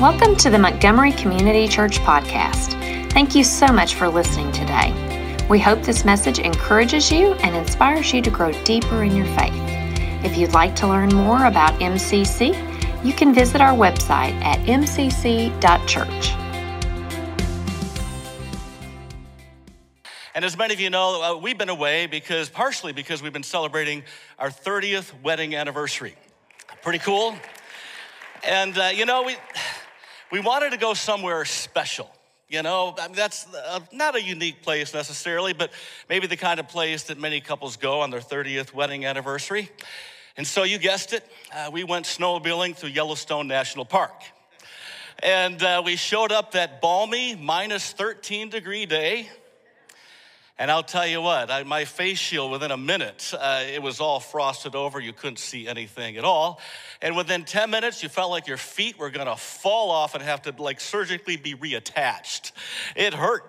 Welcome to the Montgomery Community Church Podcast. Thank you so much for listening today. We hope this message encourages you and inspires you to grow deeper in your faith. If you'd like to learn more about MCC, you can visit our website at mcc.church. And as many of you know, uh, we've been away because, partially because we've been celebrating our 30th wedding anniversary. Pretty cool. And, uh, you know, we, we wanted to go somewhere special. You know, I mean, that's uh, not a unique place necessarily, but maybe the kind of place that many couples go on their 30th wedding anniversary. And so you guessed it, uh, we went snowmobiling through Yellowstone National Park. And uh, we showed up that balmy minus 13 degree day. And I'll tell you what, I, my face shield within a minute, uh, it was all frosted over. You couldn't see anything at all. And within 10 minutes, you felt like your feet were gonna fall off and have to like surgically be reattached. It hurt,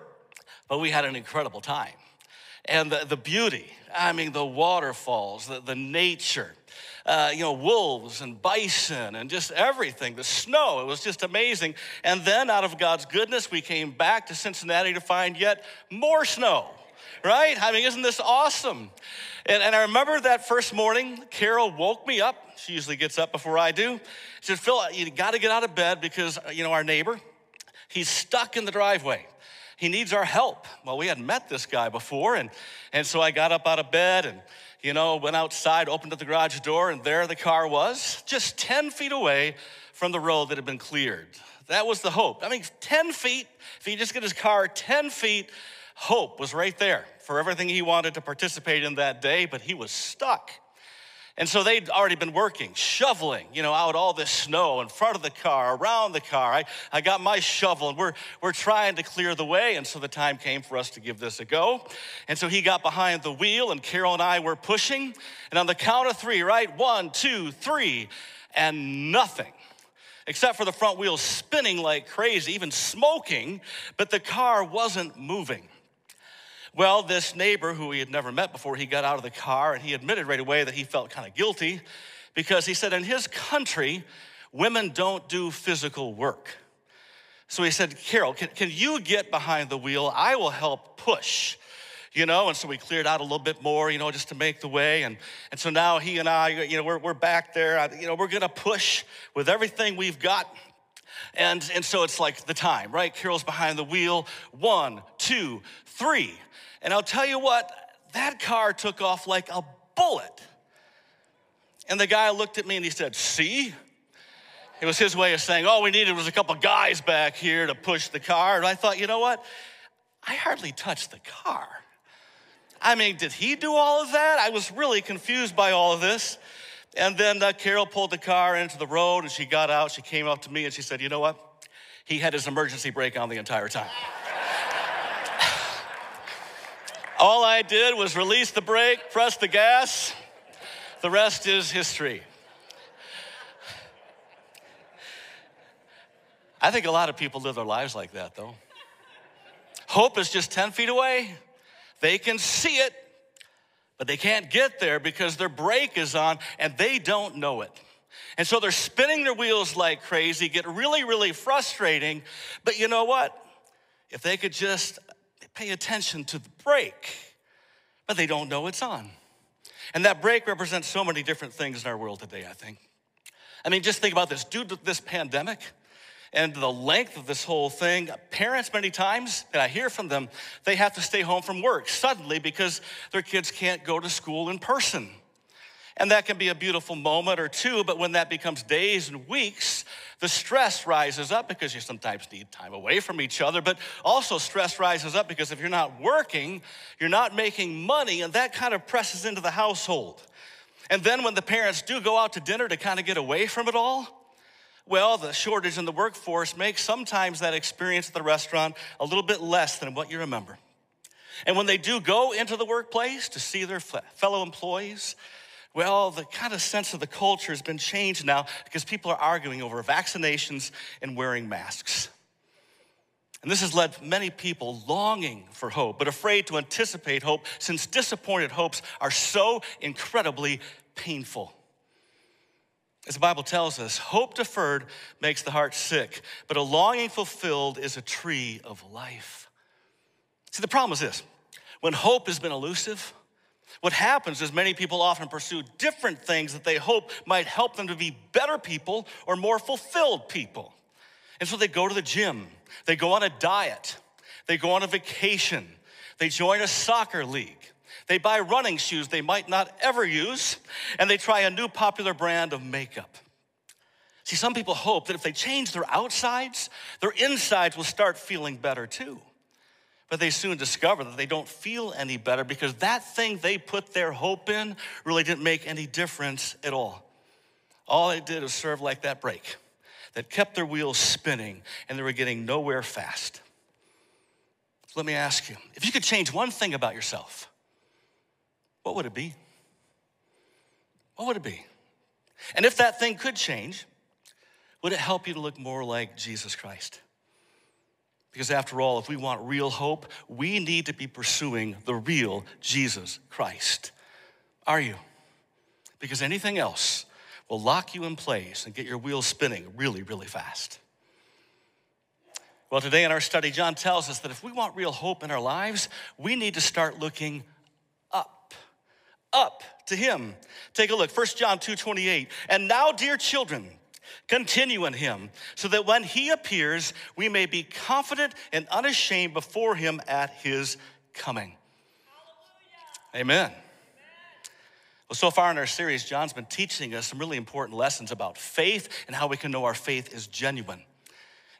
but we had an incredible time. And the, the beauty, I mean, the waterfalls, the, the nature, uh, you know, wolves and bison and just everything, the snow, it was just amazing. And then out of God's goodness, we came back to Cincinnati to find yet more snow right? I mean, isn't this awesome? And, and I remember that first morning, Carol woke me up. She usually gets up before I do. She said, Phil, you got to get out of bed because, you know, our neighbor, he's stuck in the driveway. He needs our help. Well, we hadn't met this guy before. And, and so I got up out of bed and, you know, went outside, opened up the garage door, and there the car was, just 10 feet away from the road that had been cleared. That was the hope. I mean, 10 feet, if he just get his car 10 feet Hope was right there for everything he wanted to participate in that day, but he was stuck. And so they'd already been working, shoveling, you know, out all this snow in front of the car, around the car. I, I got my shovel and we're, we're trying to clear the way. And so the time came for us to give this a go. And so he got behind the wheel and Carol and I were pushing. And on the count of three, right? One, two, three, and nothing except for the front wheels spinning like crazy, even smoking, but the car wasn't moving. Well, this neighbor who he had never met before, he got out of the car and he admitted right away that he felt kind of guilty because he said in his country, women don't do physical work. So he said, Carol, can, can you get behind the wheel? I will help push. You know, and so we cleared out a little bit more, you know, just to make the way. And, and so now he and I, you know, we're, we're back there. You know, we're going to push with everything we've got. And, and so it's like the time, right? Carol's behind the wheel. One, two, three. And I'll tell you what, that car took off like a bullet. And the guy looked at me and he said, See? It was his way of saying, All we needed was a couple guys back here to push the car. And I thought, you know what? I hardly touched the car. I mean, did he do all of that? I was really confused by all of this. And then uh, Carol pulled the car into the road and she got out. She came up to me and she said, You know what? He had his emergency brake on the entire time. All I did was release the brake, press the gas. The rest is history. I think a lot of people live their lives like that, though. Hope is just 10 feet away. They can see it, but they can't get there because their brake is on and they don't know it. And so they're spinning their wheels like crazy, get really, really frustrating. But you know what? If they could just pay attention to the brake, but they don't know it's on. And that brake represents so many different things in our world today, I think. I mean, just think about this due to this pandemic and the length of this whole thing, parents, many times, that I hear from them, they have to stay home from work suddenly because their kids can't go to school in person. And that can be a beautiful moment or two, but when that becomes days and weeks, the stress rises up because you sometimes need time away from each other, but also stress rises up because if you're not working, you're not making money, and that kind of presses into the household. And then when the parents do go out to dinner to kind of get away from it all, well, the shortage in the workforce makes sometimes that experience at the restaurant a little bit less than what you remember. And when they do go into the workplace to see their fellow employees, well, the kind of sense of the culture has been changed now because people are arguing over vaccinations and wearing masks. And this has led many people longing for hope, but afraid to anticipate hope since disappointed hopes are so incredibly painful. As the Bible tells us, hope deferred makes the heart sick, but a longing fulfilled is a tree of life. See, the problem is this when hope has been elusive, what happens is many people often pursue different things that they hope might help them to be better people or more fulfilled people. And so they go to the gym, they go on a diet, they go on a vacation, they join a soccer league, they buy running shoes they might not ever use, and they try a new popular brand of makeup. See, some people hope that if they change their outsides, their insides will start feeling better too. But they soon discover that they don't feel any better because that thing they put their hope in really didn't make any difference at all. All it did was serve like that brake that kept their wheels spinning and they were getting nowhere fast. So let me ask you if you could change one thing about yourself, what would it be? What would it be? And if that thing could change, would it help you to look more like Jesus Christ? Because after all, if we want real hope, we need to be pursuing the real Jesus Christ. Are you? Because anything else will lock you in place and get your wheels spinning really, really fast. Well, today in our study, John tells us that if we want real hope in our lives, we need to start looking up, up to Him. Take a look, 1 John 2 28. And now, dear children, Continue in him, so that when he appears, we may be confident and unashamed before him at his coming. Hallelujah. Amen. Well, so far in our series, John's been teaching us some really important lessons about faith and how we can know our faith is genuine.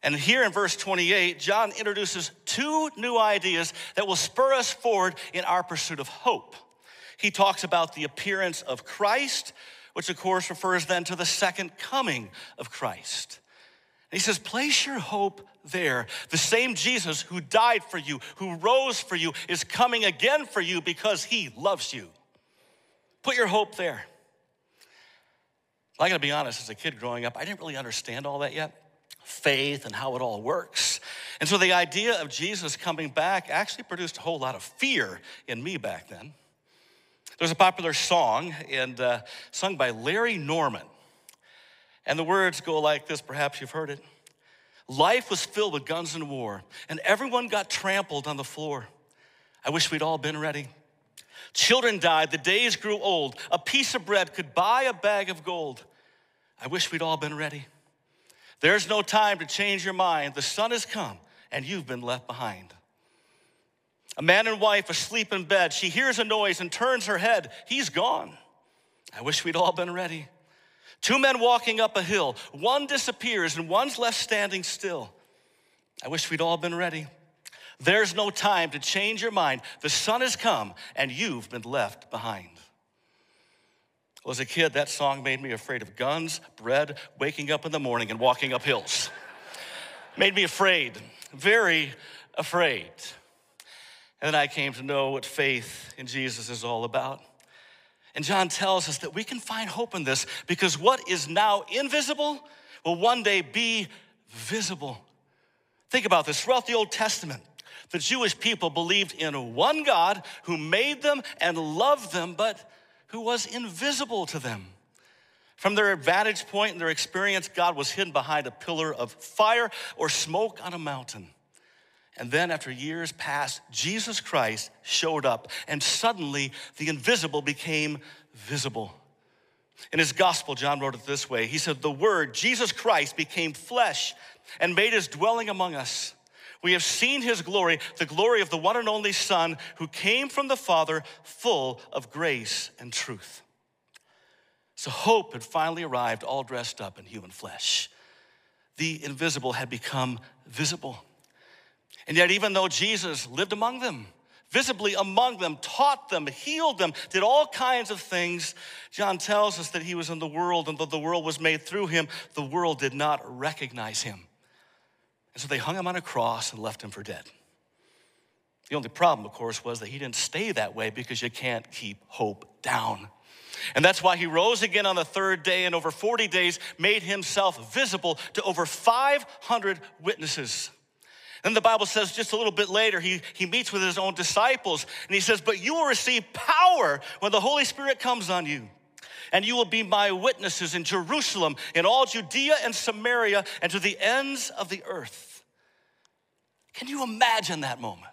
And here in verse 28, John introduces two new ideas that will spur us forward in our pursuit of hope. He talks about the appearance of Christ, which of course refers then to the second coming of Christ. And he says, Place your hope there. The same Jesus who died for you, who rose for you, is coming again for you because he loves you. Put your hope there. I gotta be honest, as a kid growing up, I didn't really understand all that yet faith and how it all works. And so the idea of Jesus coming back actually produced a whole lot of fear in me back then. There's a popular song and uh, sung by Larry Norman. And the words go like this, perhaps you've heard it. Life was filled with guns and war, and everyone got trampled on the floor. I wish we'd all been ready. Children died, the days grew old. A piece of bread could buy a bag of gold. I wish we'd all been ready. There's no time to change your mind. The Son has come, and you've been left behind. A man and wife asleep in bed. She hears a noise and turns her head. He's gone. I wish we'd all been ready. Two men walking up a hill. One disappears and one's left standing still. I wish we'd all been ready. There's no time to change your mind. The Son has come and you've been left behind. Well, as a kid, that song made me afraid of guns, bread, waking up in the morning and walking up hills. made me afraid, very afraid. And then I came to know what faith in Jesus is all about. And John tells us that we can find hope in this because what is now invisible will one day be visible. Think about this. Throughout the Old Testament, the Jewish people believed in one God who made them and loved them, but who was invisible to them. From their vantage point and their experience, God was hidden behind a pillar of fire or smoke on a mountain. And then, after years passed, Jesus Christ showed up, and suddenly the invisible became visible. In his gospel, John wrote it this way He said, The Word, Jesus Christ, became flesh and made his dwelling among us. We have seen his glory, the glory of the one and only Son who came from the Father, full of grace and truth. So hope had finally arrived, all dressed up in human flesh. The invisible had become visible. And yet, even though Jesus lived among them, visibly among them, taught them, healed them, did all kinds of things, John tells us that he was in the world, and though the world was made through him, the world did not recognize him. And so they hung him on a cross and left him for dead. The only problem, of course, was that he didn't stay that way because you can't keep hope down. And that's why he rose again on the third day and over 40 days made himself visible to over 500 witnesses. Then the Bible says just a little bit later, he, he meets with his own disciples and he says, But you will receive power when the Holy Spirit comes on you. and you will be my witnesses in Jerusalem, in all Judea and Samaria, and to the ends of the earth. Can you imagine that moment?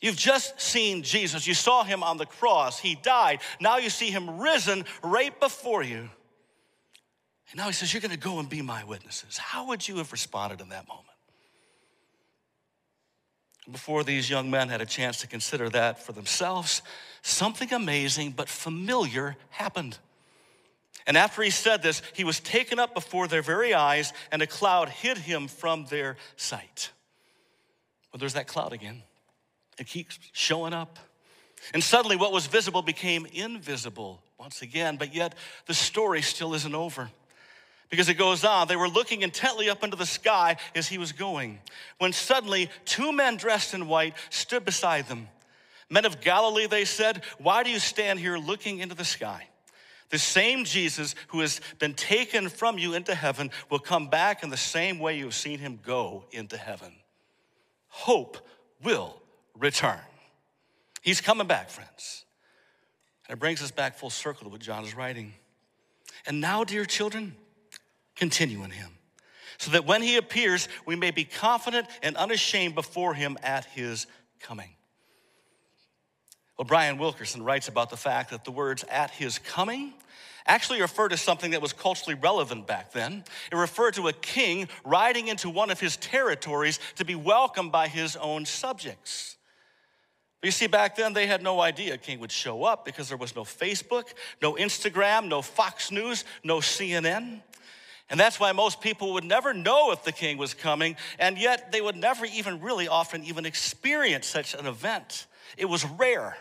You've just seen Jesus. You saw him on the cross. He died. Now you see him risen right before you. And now he says, You're going to go and be my witnesses. How would you have responded in that moment? Before these young men had a chance to consider that for themselves, something amazing but familiar happened. And after he said this, he was taken up before their very eyes, and a cloud hid him from their sight. Well, there's that cloud again. It keeps showing up. And suddenly, what was visible became invisible once again, but yet the story still isn't over. Because it goes on, they were looking intently up into the sky as he was going, when suddenly two men dressed in white stood beside them. Men of Galilee, they said, why do you stand here looking into the sky? The same Jesus who has been taken from you into heaven will come back in the same way you have seen him go into heaven. Hope will return. He's coming back, friends. And it brings us back full circle to what John is writing. And now, dear children, continue in him, so that when he appears, we may be confident and unashamed before him at his coming. Well, Brian Wilkerson writes about the fact that the words at his coming actually refer to something that was culturally relevant back then. It referred to a king riding into one of his territories to be welcomed by his own subjects. You see, back then they had no idea a king would show up because there was no Facebook, no Instagram, no Fox News, no CNN. And that's why most people would never know if the king was coming, and yet they would never even really often even experience such an event. It was rare.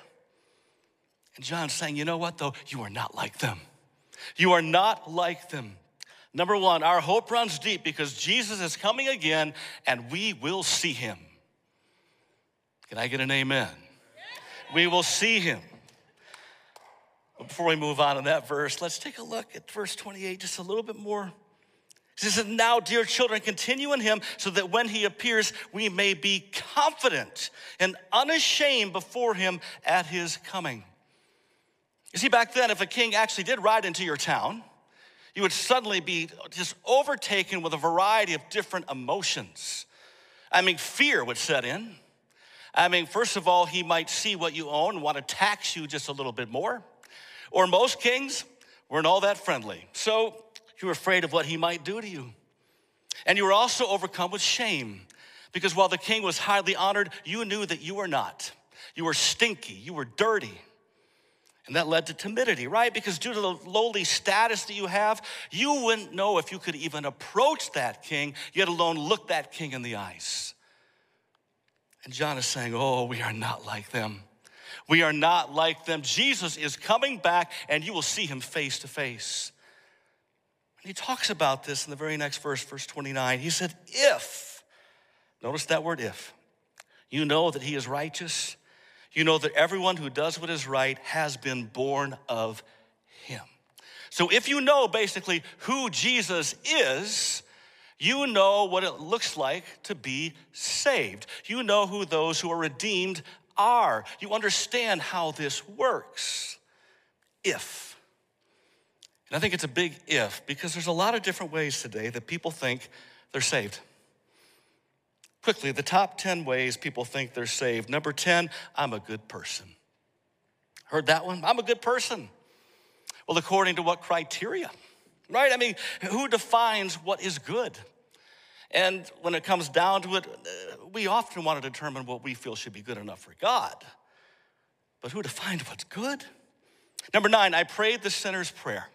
And John's saying, you know what, though? You are not like them. You are not like them. Number one, our hope runs deep because Jesus is coming again and we will see him. Can I get an amen? we will see him. Before we move on in that verse, let's take a look at verse 28 just a little bit more. He says, Now, dear children, continue in him so that when he appears, we may be confident and unashamed before him at his coming. You see, back then, if a king actually did ride into your town, you would suddenly be just overtaken with a variety of different emotions. I mean, fear would set in. I mean, first of all, he might see what you own and want to tax you just a little bit more. Or most kings weren't all that friendly. So you were afraid of what he might do to you. And you were also overcome with shame because while the king was highly honored, you knew that you were not. You were stinky, you were dirty. And that led to timidity, right? Because due to the lowly status that you have, you wouldn't know if you could even approach that king, yet alone look that king in the eyes. And John is saying, Oh, we are not like them. We are not like them. Jesus is coming back, and you will see him face to face. And he talks about this in the very next verse, verse 29. He said, If, notice that word if, you know that he is righteous, you know that everyone who does what is right has been born of him. So if you know basically who Jesus is, you know what it looks like to be saved. You know who those who are redeemed are. You understand how this works. If. And I think it's a big if because there's a lot of different ways today that people think they're saved. Quickly, the top 10 ways people think they're saved. Number 10, I'm a good person. Heard that one? I'm a good person. Well, according to what criteria? Right? I mean, who defines what is good? And when it comes down to it, uh, we often want to determine what we feel should be good enough for God. But who defined what's good? Number nine, I prayed the sinner's prayer.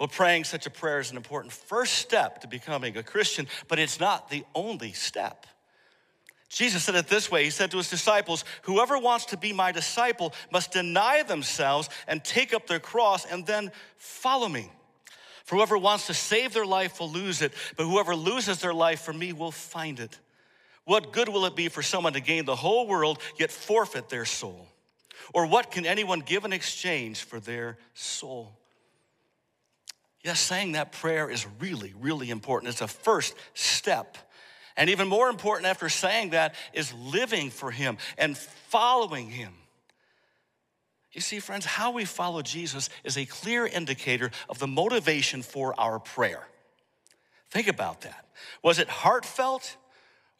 Well, praying such a prayer is an important first step to becoming a Christian, but it's not the only step. Jesus said it this way He said to his disciples, Whoever wants to be my disciple must deny themselves and take up their cross and then follow me. For whoever wants to save their life will lose it, but whoever loses their life for me will find it. What good will it be for someone to gain the whole world yet forfeit their soul? Or what can anyone give in exchange for their soul? Yes, saying that prayer is really, really important. It's a first step. And even more important after saying that is living for Him and following Him. You see, friends, how we follow Jesus is a clear indicator of the motivation for our prayer. Think about that. Was it heartfelt,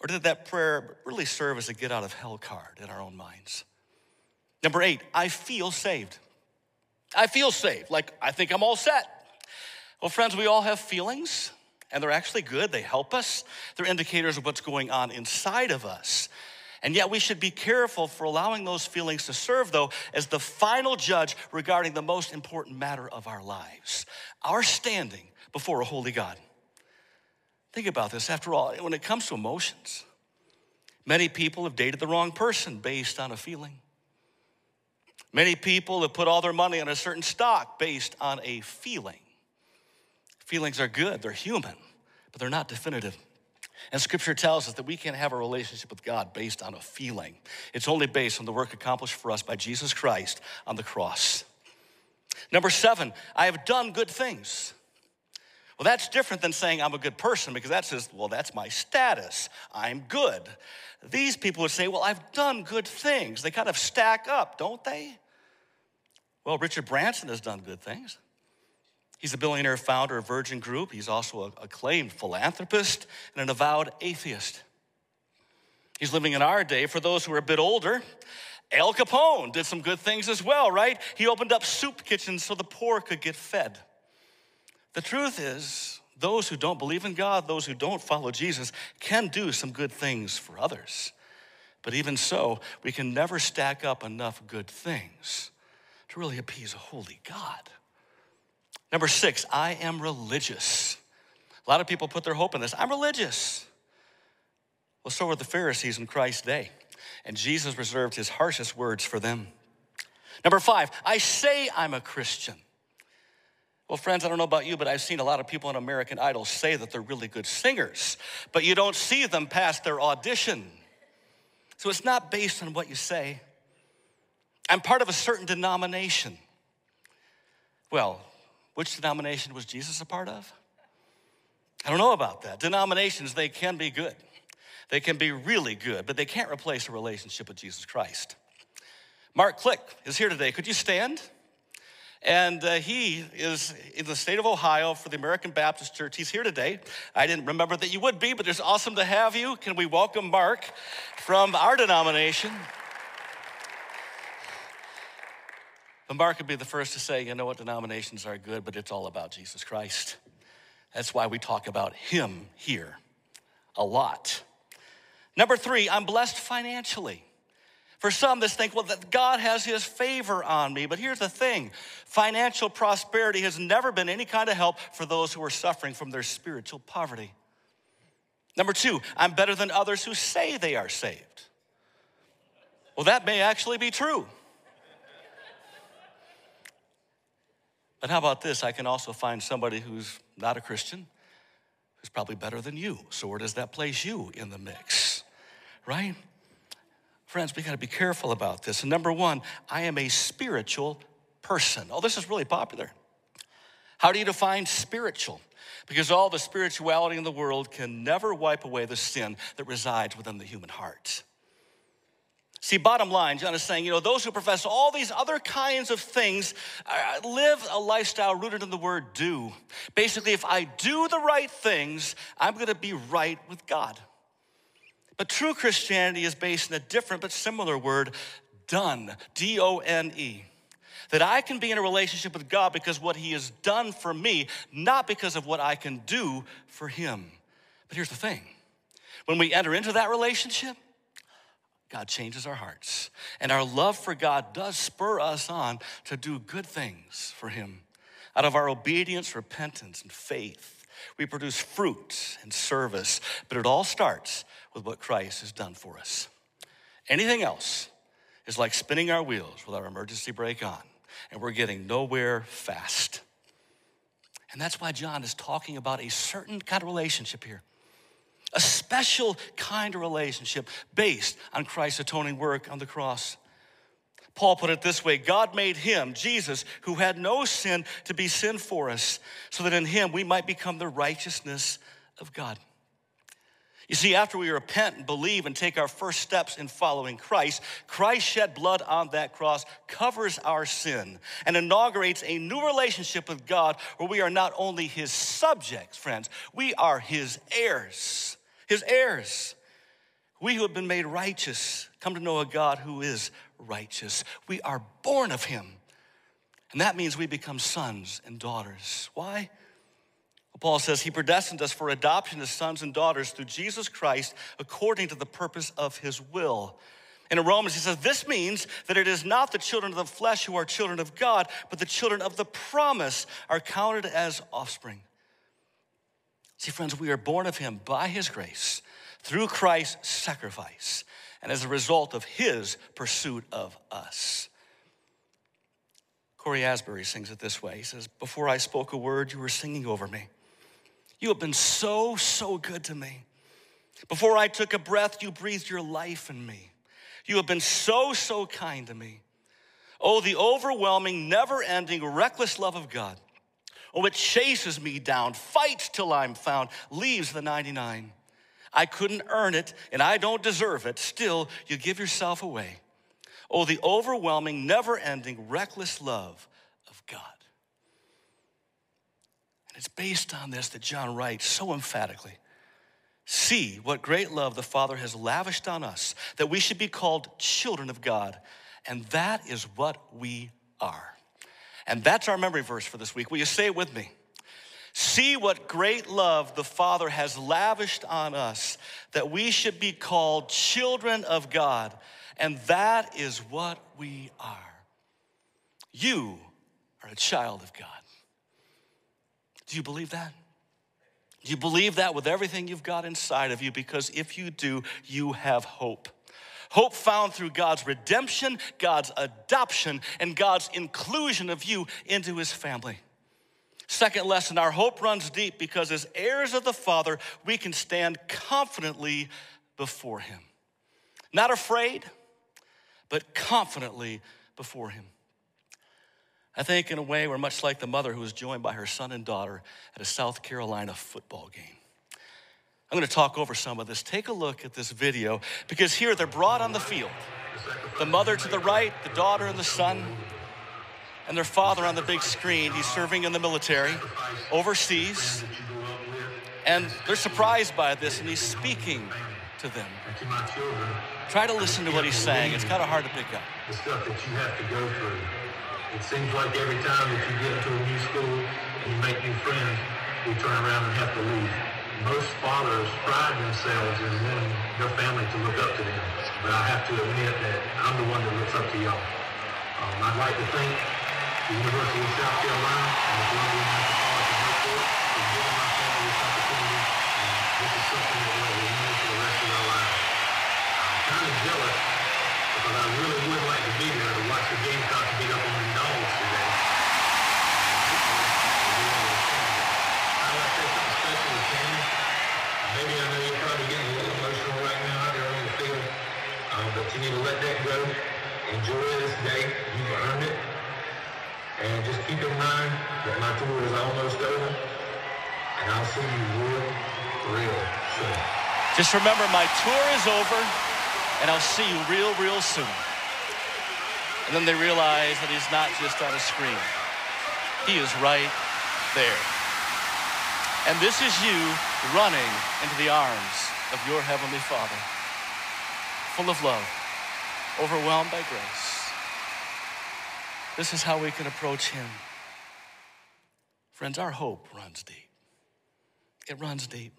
or did that prayer really serve as a get out of hell card in our own minds? Number eight, I feel saved. I feel saved, like I think I'm all set. Well, friends, we all have feelings, and they're actually good. They help us, they're indicators of what's going on inside of us. And yet, we should be careful for allowing those feelings to serve, though, as the final judge regarding the most important matter of our lives our standing before a holy God. Think about this. After all, when it comes to emotions, many people have dated the wrong person based on a feeling. Many people have put all their money on a certain stock based on a feeling. Feelings are good, they're human, but they're not definitive. And scripture tells us that we can't have a relationship with God based on a feeling. It's only based on the work accomplished for us by Jesus Christ on the cross. Number seven, I have done good things. Well, that's different than saying I'm a good person because that says, well, that's my status. I'm good. These people would say, well, I've done good things. They kind of stack up, don't they? Well, Richard Branson has done good things. He's a billionaire founder of Virgin Group. He's also an acclaimed philanthropist and an avowed atheist. He's living in our day. For those who are a bit older, Al Capone did some good things as well, right? He opened up soup kitchens so the poor could get fed. The truth is, those who don't believe in God, those who don't follow Jesus, can do some good things for others. But even so, we can never stack up enough good things to really appease a holy God. Number six, I am religious. A lot of people put their hope in this. I'm religious. Well, so were the Pharisees in Christ's day, and Jesus reserved his harshest words for them. Number five, I say I'm a Christian. Well, friends, I don't know about you, but I've seen a lot of people on American Idol say that they're really good singers, but you don't see them pass their audition. So it's not based on what you say. I'm part of a certain denomination. Well, which denomination was Jesus a part of? I don't know about that. Denominations, they can be good. They can be really good, but they can't replace a relationship with Jesus Christ. Mark Click is here today. Could you stand? And uh, he is in the state of Ohio for the American Baptist Church. He's here today. I didn't remember that you would be, but it's awesome to have you. Can we welcome Mark from our denomination? But Mark would be the first to say, you know what, denominations are good, but it's all about Jesus Christ. That's why we talk about him here a lot. Number three, I'm blessed financially. For some, this think, well, that God has his favor on me. But here's the thing financial prosperity has never been any kind of help for those who are suffering from their spiritual poverty. Number two, I'm better than others who say they are saved. Well, that may actually be true. But how about this? I can also find somebody who's not a Christian who's probably better than you. So, where does that place you in the mix? Right? Friends, we got to be careful about this. And number one, I am a spiritual person. Oh, this is really popular. How do you define spiritual? Because all the spirituality in the world can never wipe away the sin that resides within the human heart. See, bottom line, John is saying, you know, those who profess all these other kinds of things uh, live a lifestyle rooted in the word do. Basically, if I do the right things, I'm gonna be right with God. But true Christianity is based in a different but similar word, done, D O N E. That I can be in a relationship with God because what He has done for me, not because of what I can do for Him. But here's the thing when we enter into that relationship, God changes our hearts. And our love for God does spur us on to do good things for Him. Out of our obedience, repentance, and faith, we produce fruit and service, but it all starts with what Christ has done for us. Anything else is like spinning our wheels with our emergency brake on, and we're getting nowhere fast. And that's why John is talking about a certain kind of relationship here a special kind of relationship based on Christ's atoning work on the cross. Paul put it this way God made him, Jesus, who had no sin, to be sin for us, so that in him we might become the righteousness of God. You see, after we repent and believe and take our first steps in following Christ, Christ shed blood on that cross, covers our sin, and inaugurates a new relationship with God where we are not only his subjects, friends, we are his heirs. His heirs. We who have been made righteous come to know a God who is righteous. We are born of him. And that means we become sons and daughters. Why? Well, Paul says he predestined us for adoption as sons and daughters through Jesus Christ according to the purpose of his will. And in Romans, he says, This means that it is not the children of the flesh who are children of God, but the children of the promise are counted as offspring. See, friends, we are born of him by his grace through Christ's sacrifice and as a result of his pursuit of us. Cory Asbury sings it this way He says, Before I spoke a word, you were singing over me. You have been so, so good to me. Before I took a breath, you breathed your life in me. You have been so, so kind to me. Oh, the overwhelming, never ending, reckless love of God. Oh, it chases me down, fights till I'm found, leaves the 99. I couldn't earn it and I don't deserve it. Still, you give yourself away. Oh, the overwhelming, never ending, reckless love of God. And it's based on this that John writes so emphatically See what great love the Father has lavished on us, that we should be called children of God. And that is what we are. And that's our memory verse for this week. Will you say it with me? See what great love the Father has lavished on us, that we should be called children of God. And that is what we are. You are a child of God. Do you believe that? Do you believe that with everything you've got inside of you? Because if you do, you have hope. Hope found through God's redemption, God's adoption, and God's inclusion of you into his family. Second lesson our hope runs deep because as heirs of the Father, we can stand confidently before him. Not afraid, but confidently before him. I think, in a way, we're much like the mother who was joined by her son and daughter at a South Carolina football game. I'm going to talk over some of this. Take a look at this video because here they're brought on the field. The mother to the right, the daughter and the son, and their father on the big screen. He's serving in the military overseas. And they're surprised by this, and he's speaking to them. Try to listen to what he's saying. It's kind of hard to pick up. The stuff that you have to go through it seems like every time that you get into a new school and you make new friends, you turn around and have to leave. Most fathers pride themselves in wanting their family to look up to them. But I have to admit that I'm the one that looks up to y'all. Um, I'd like to thank the University of South Carolina and the Columbia Metropolitan Airport for giving my family this opportunity. And this is something that Just remember, my tour is over and I'll see you real, real soon. And then they realize that he's not just on a screen, he is right there. And this is you running into the arms of your Heavenly Father, full of love, overwhelmed by grace. This is how we can approach Him. Friends, our hope runs deep. It runs deep.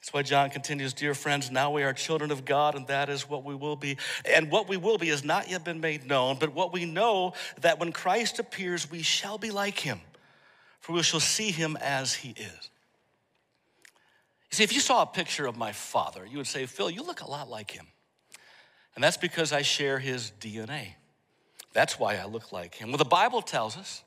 That's why John continues, Dear friends, now we are children of God, and that is what we will be. And what we will be has not yet been made known, but what we know that when Christ appears, we shall be like him, for we shall see him as he is. You see, if you saw a picture of my father, you would say, Phil, you look a lot like him. And that's because I share his DNA. That's why I look like him. Well, the Bible tells us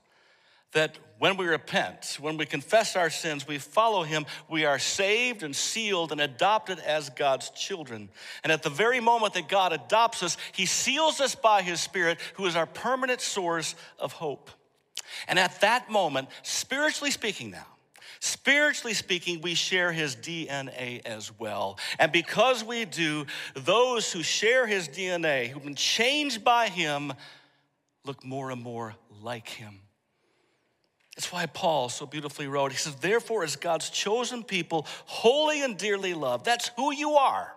that when we repent, when we confess our sins, we follow him, we are saved and sealed and adopted as God's children. And at the very moment that God adopts us, he seals us by his Spirit, who is our permanent source of hope. And at that moment, spiritually speaking now, Spiritually speaking, we share his DNA as well. And because we do, those who share his DNA, who've been changed by him, look more and more like him. That's why Paul so beautifully wrote, he says, Therefore, as God's chosen people, holy and dearly loved, that's who you are.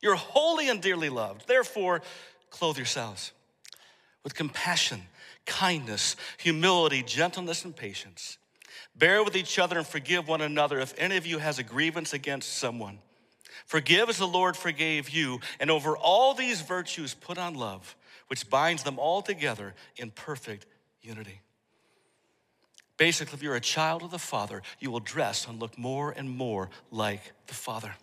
You're holy and dearly loved. Therefore, clothe yourselves with compassion, kindness, humility, gentleness, and patience. Bear with each other and forgive one another if any of you has a grievance against someone. Forgive as the Lord forgave you, and over all these virtues put on love, which binds them all together in perfect unity. Basically, if you're a child of the Father, you will dress and look more and more like the Father.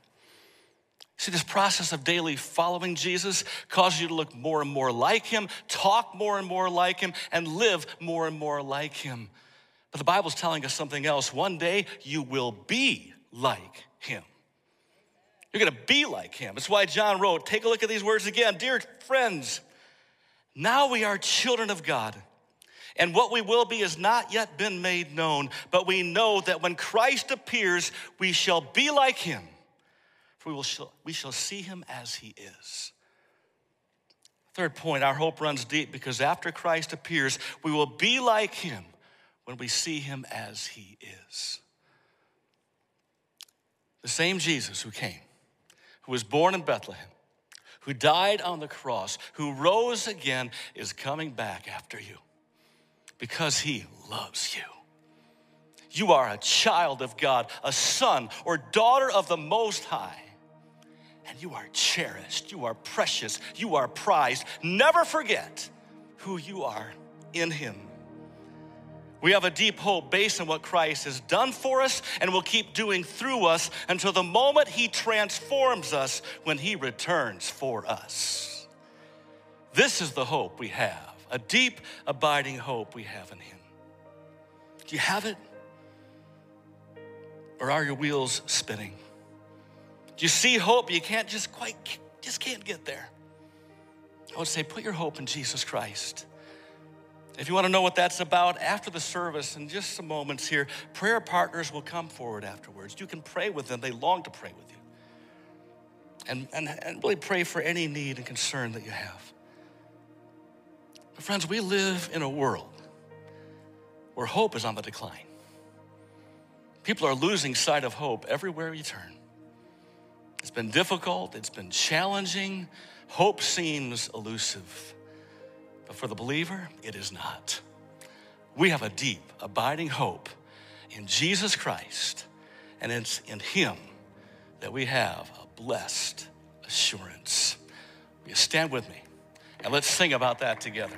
See, this process of daily following Jesus causes you to look more and more like him, talk more and more like him, and live more and more like him. But the Bible's telling us something else. One day you will be like him. You're gonna be like him. That's why John wrote, take a look at these words again. Dear friends, now we are children of God. And what we will be has not yet been made known, but we know that when Christ appears, we shall be like him, for we, will we shall see him as he is. Third point, our hope runs deep because after Christ appears, we will be like him when we see him as he is. The same Jesus who came, who was born in Bethlehem, who died on the cross, who rose again, is coming back after you because he loves you. You are a child of God, a son or daughter of the Most High. And you are cherished, you are precious, you are prized. Never forget who you are in Him. We have a deep hope based on what Christ has done for us and will keep doing through us until the moment He transforms us when He returns for us. This is the hope we have, a deep, abiding hope we have in Him. Do you have it? Or are your wheels spinning? Do you see hope? You can't just quite, just can't get there. I would say, put your hope in Jesus Christ. If you want to know what that's about, after the service, in just some moments here, prayer partners will come forward afterwards. You can pray with them, they long to pray with you. And, and, and really pray for any need and concern that you have. But friends, we live in a world where hope is on the decline. People are losing sight of hope everywhere you turn. It's been difficult, it's been challenging, hope seems elusive. But for the believer, it is not. We have a deep, abiding hope in Jesus Christ, and it's in Him that we have a blessed assurance. You stand with me? And let's sing about that together.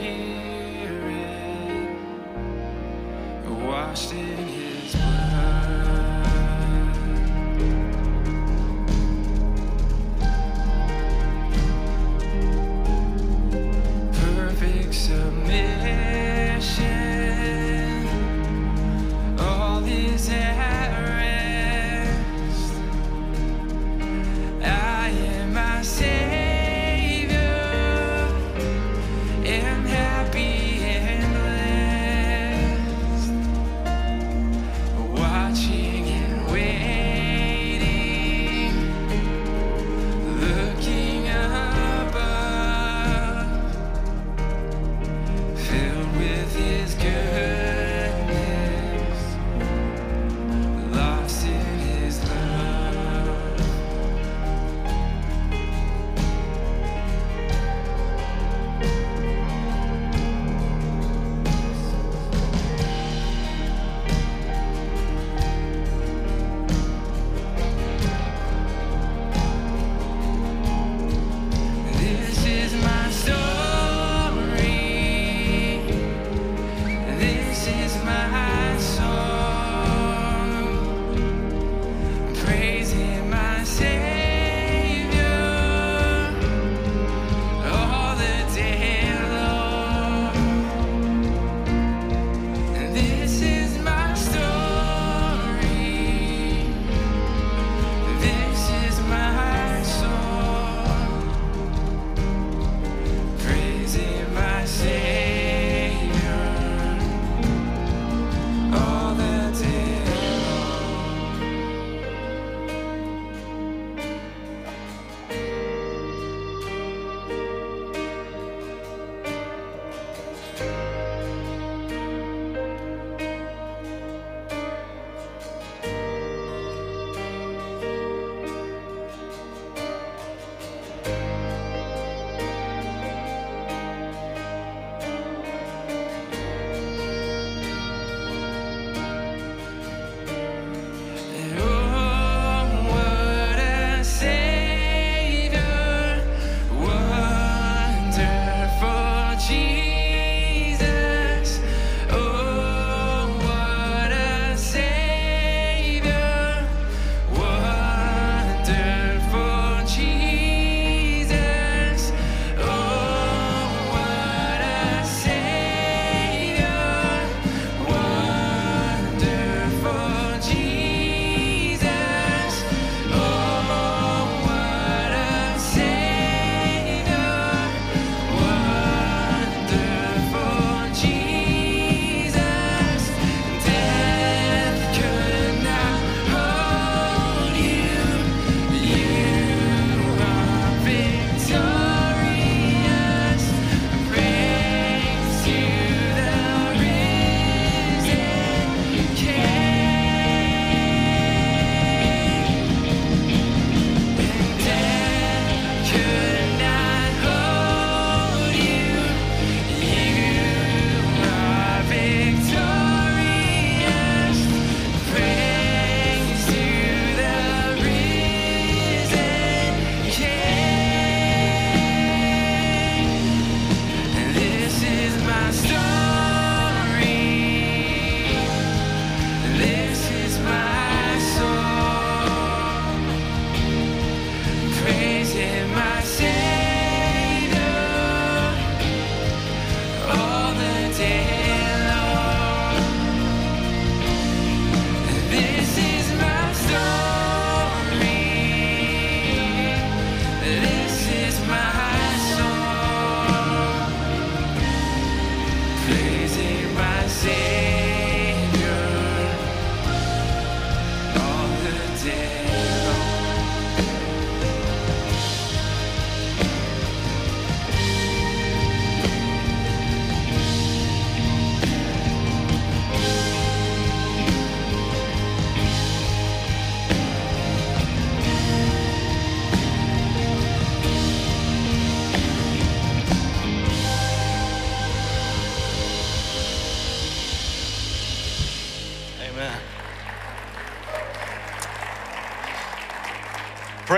lost in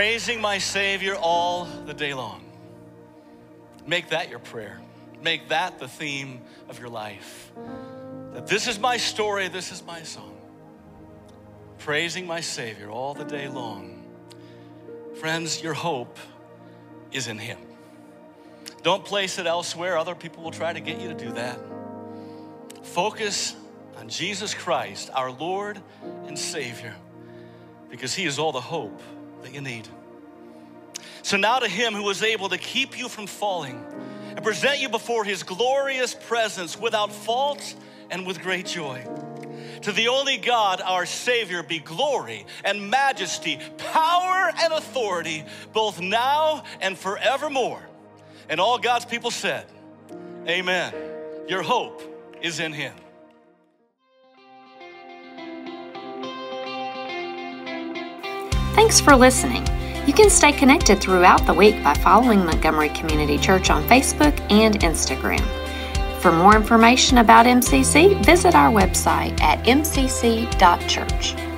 Praising my Savior all the day long. Make that your prayer. Make that the theme of your life. That this is my story, this is my song. Praising my Savior all the day long. Friends, your hope is in Him. Don't place it elsewhere. Other people will try to get you to do that. Focus on Jesus Christ, our Lord and Savior, because He is all the hope that you need. So now to Him who is able to keep you from falling and present you before His glorious presence without fault and with great joy. To the only God, our Savior, be glory and majesty, power and authority, both now and forevermore. And all God's people said, Amen. Your hope is in Him. Thanks for listening. You can stay connected throughout the week by following Montgomery Community Church on Facebook and Instagram. For more information about MCC, visit our website at mcc.church.